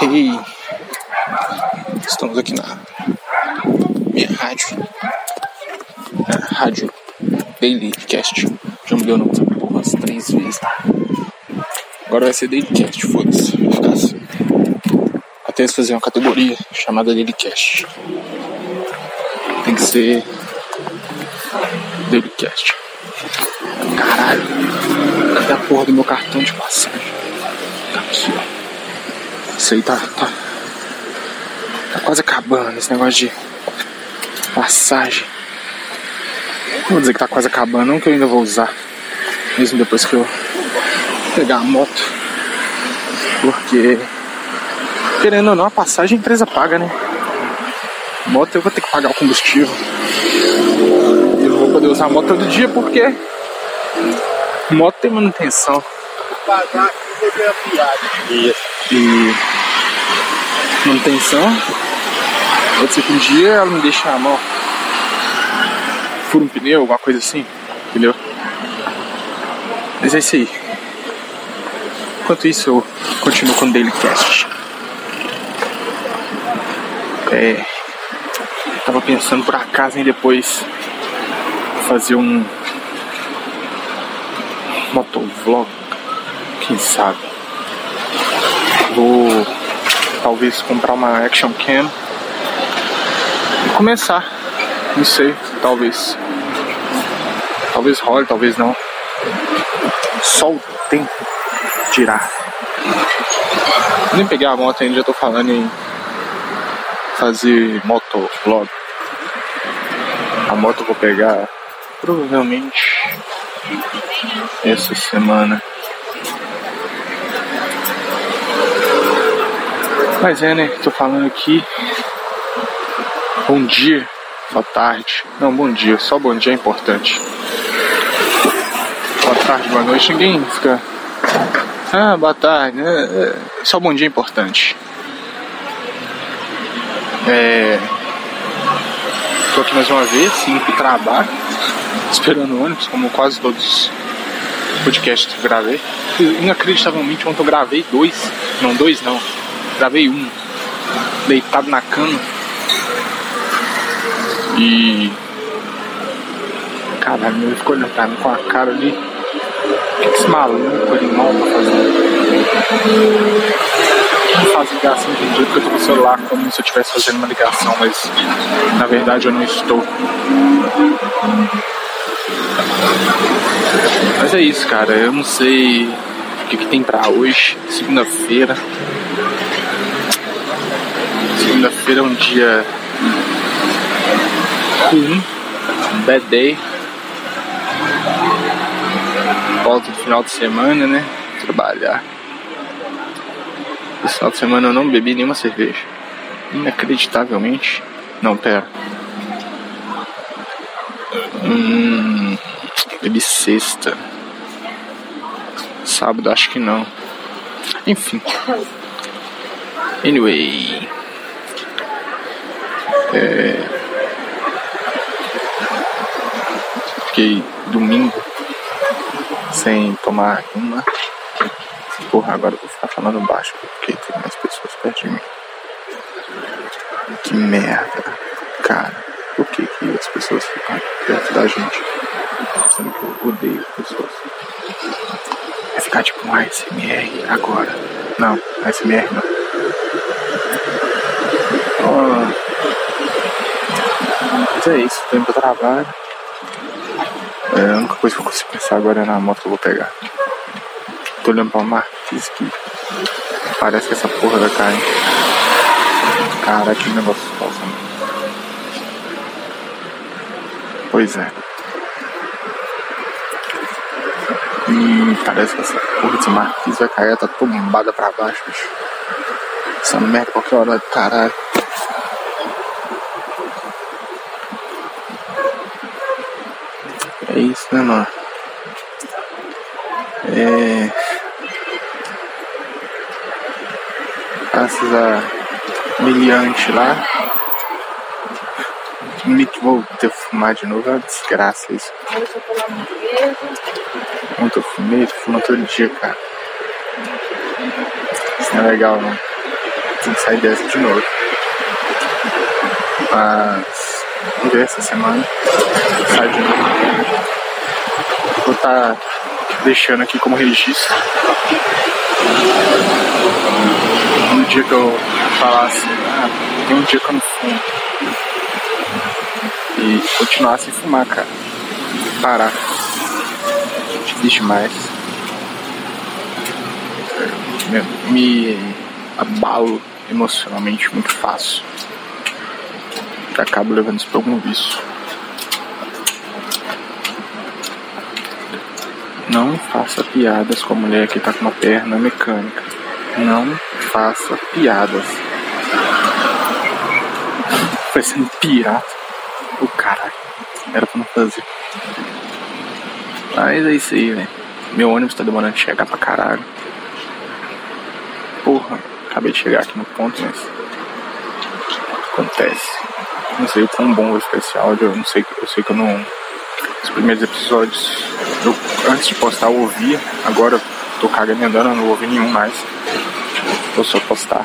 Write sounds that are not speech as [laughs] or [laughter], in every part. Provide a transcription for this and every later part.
Hey, estamos aqui na minha rádio, na rádio Dailycast. Já mudei o nome dessa porra umas três vezes. Agora vai ser Dailycast, foda-se, vai ficar assim. Até eles fazer uma categoria chamada Dailycast. Tem que ser Dailycast. Caralho, cadê a porra do meu cartão de passagem? Tá aqui, ó. Isso aí tá, tá, tá quase acabando esse negócio de passagem. Não vou dizer que tá quase acabando, não que eu ainda vou usar. Mesmo depois que eu pegar a moto. Porque querendo ou não, a passagem a empresa paga, né? Moto eu vou ter que pagar o combustível. Eu não vou poder usar a moto todo dia porque moto tem manutenção. Pagar aqui seria piada. E manutenção. Pode ser que um dia ela me deixe a mão. Fura um pneu, alguma coisa assim. Entendeu? Mas é isso aí. Enquanto isso, eu continuo com o Daily Cast. É, tava pensando por acaso em depois fazer um motovlog. Quem sabe? Vou talvez comprar uma action cam e começar. Não sei, talvez. Talvez role, talvez não. Só o tempo dirá. Nem peguei a moto ainda, já tô falando em fazer motovlog. A moto eu vou pegar provavelmente essa semana. Mas é, né? Tô falando aqui. Bom dia, boa tarde. Não, bom dia. Só bom dia é importante. Boa tarde, boa noite. Ninguém fica. Ah, boa tarde. É, é, Só bom dia é importante. É. Tô aqui mais uma vez, sim, pro trabalho. [laughs] Esperando o ônibus, como quase todos os podcasts que eu gravei. Inacreditavelmente, ontem eu gravei dois. Não, dois não. Gravei um. Deitado na cama. E. Caralho, ele ficou olhando pra mim com a cara ali. O que, que esse maluco animal tá fazendo? Não faz ligação de dia porque eu tô com o celular como se eu estivesse fazendo uma ligação, mas na verdade eu não estou. Mas é isso, cara. Eu não sei o que, que tem pra hoje. Segunda-feira. Segunda-feira é um dia ruim, bad day. Volta no final de semana, né? Trabalhar. Esse final de semana eu não bebi nenhuma cerveja. Inacreditavelmente. Não, pera. Hum, bebi sexta. Sábado acho que não. Enfim. Anyway. É... Fiquei domingo sem tomar uma. Porra, agora eu vou ficar falando baixo porque tem mais pessoas perto de mim. Que merda, cara. Por que, que as pessoas ficam perto da gente? Sendo que eu odeio pessoas. Vai ficar tipo um ASMR agora. Não, ASMR não. Oh. Mas é isso, tô indo pro trabalho. É, a única coisa que eu consigo pensar agora é na moto que eu vou pegar. Tô olhando pra Marquise que parece que essa porra vai cair. Cara, que negócio falso. né? Pois é. Hum, parece que essa porra dessa Marquise vai cair, tá tombada pra baixo, bicho. Essa merda qualquer hora caralho. É isso, né, mano? É. Graças a miliante lá. Mick ter que fumar de novo, é uma desgraça isso. Ontem eu fumei, tô fumando todo dia, cara. Isso não é legal não. tem que sair dessa de novo. Mas vamos ver essa semana. Sai de novo. Vou estar tá deixando aqui como registro. No dia que eu falar assim, ah, tem um dia que eu não fumo. E continuar sem fumar, cara. Parar. Difícil demais. Me, me abalo emocionalmente muito fácil. Acabo levando isso pra algum vício. Não faça piadas com a mulher que tá com uma perna mecânica. Não faça piadas. Parecendo pirata. O caralho. Era pra não fazer. Mas é isso aí, velho. Meu ônibus tá demorando de chegar pra caralho. Porra, acabei de chegar aqui no ponto, mas. Acontece. Não sei o quão bom vai ficar esse áudio. Eu não sei, eu sei que eu não. Os primeiros episódios, eu, antes de postar, eu ouvia. Agora tô cagando andando, eu não ouvi nenhum mais. Vou só postar.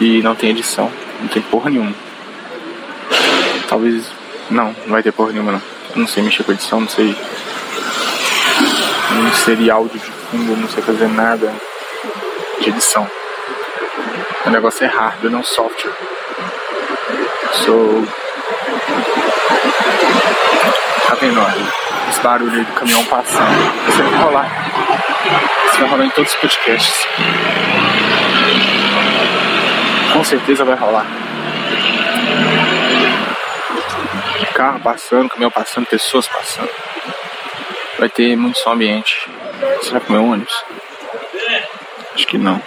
E não tem edição, não tem porra nenhuma. Talvez. Não, não vai ter porra nenhuma não. Eu não sei mexer com edição, não sei. Não seria áudio de fundo, não sei fazer nada de edição. O negócio é hardware, não software. Sou. Tá vendo, ó? Esse barulho aí do caminhão passando. Isso vai rolar. Isso vai rolar em todos os podcasts. Com certeza vai rolar. Carro passando, caminhão passando, pessoas passando. Vai ter muito som ambiente. Será que é ônibus? Acho que não.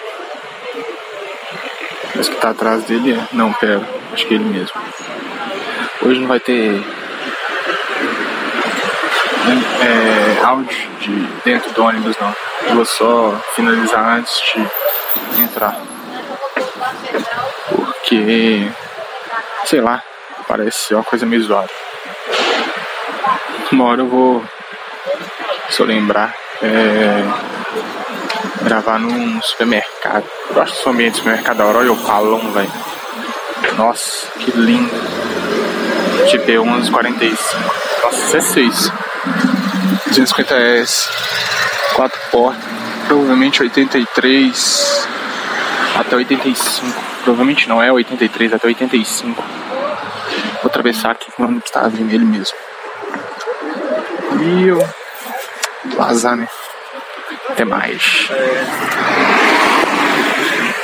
Mas que tá atrás dele é. Não, pera. Acho que é ele mesmo. Hoje não vai ter é, áudio de dentro do ônibus não. Eu vou só finalizar antes de entrar. Porque sei lá, parece uma coisa meio zoada. Uma hora eu vou, se eu lembrar, é, gravar num supermercado. Eu acho que do supermercado da hora, olha o palão, velho. Nossa, que lindo. GP 1145. Nossa, isso é isso. 250S. Quatro portas. Provavelmente 83 até 85. Provavelmente não é 83 até 85. Vou atravessar aqui quando está vindo ele mesmo. E eu. Vazar, né? Até mais.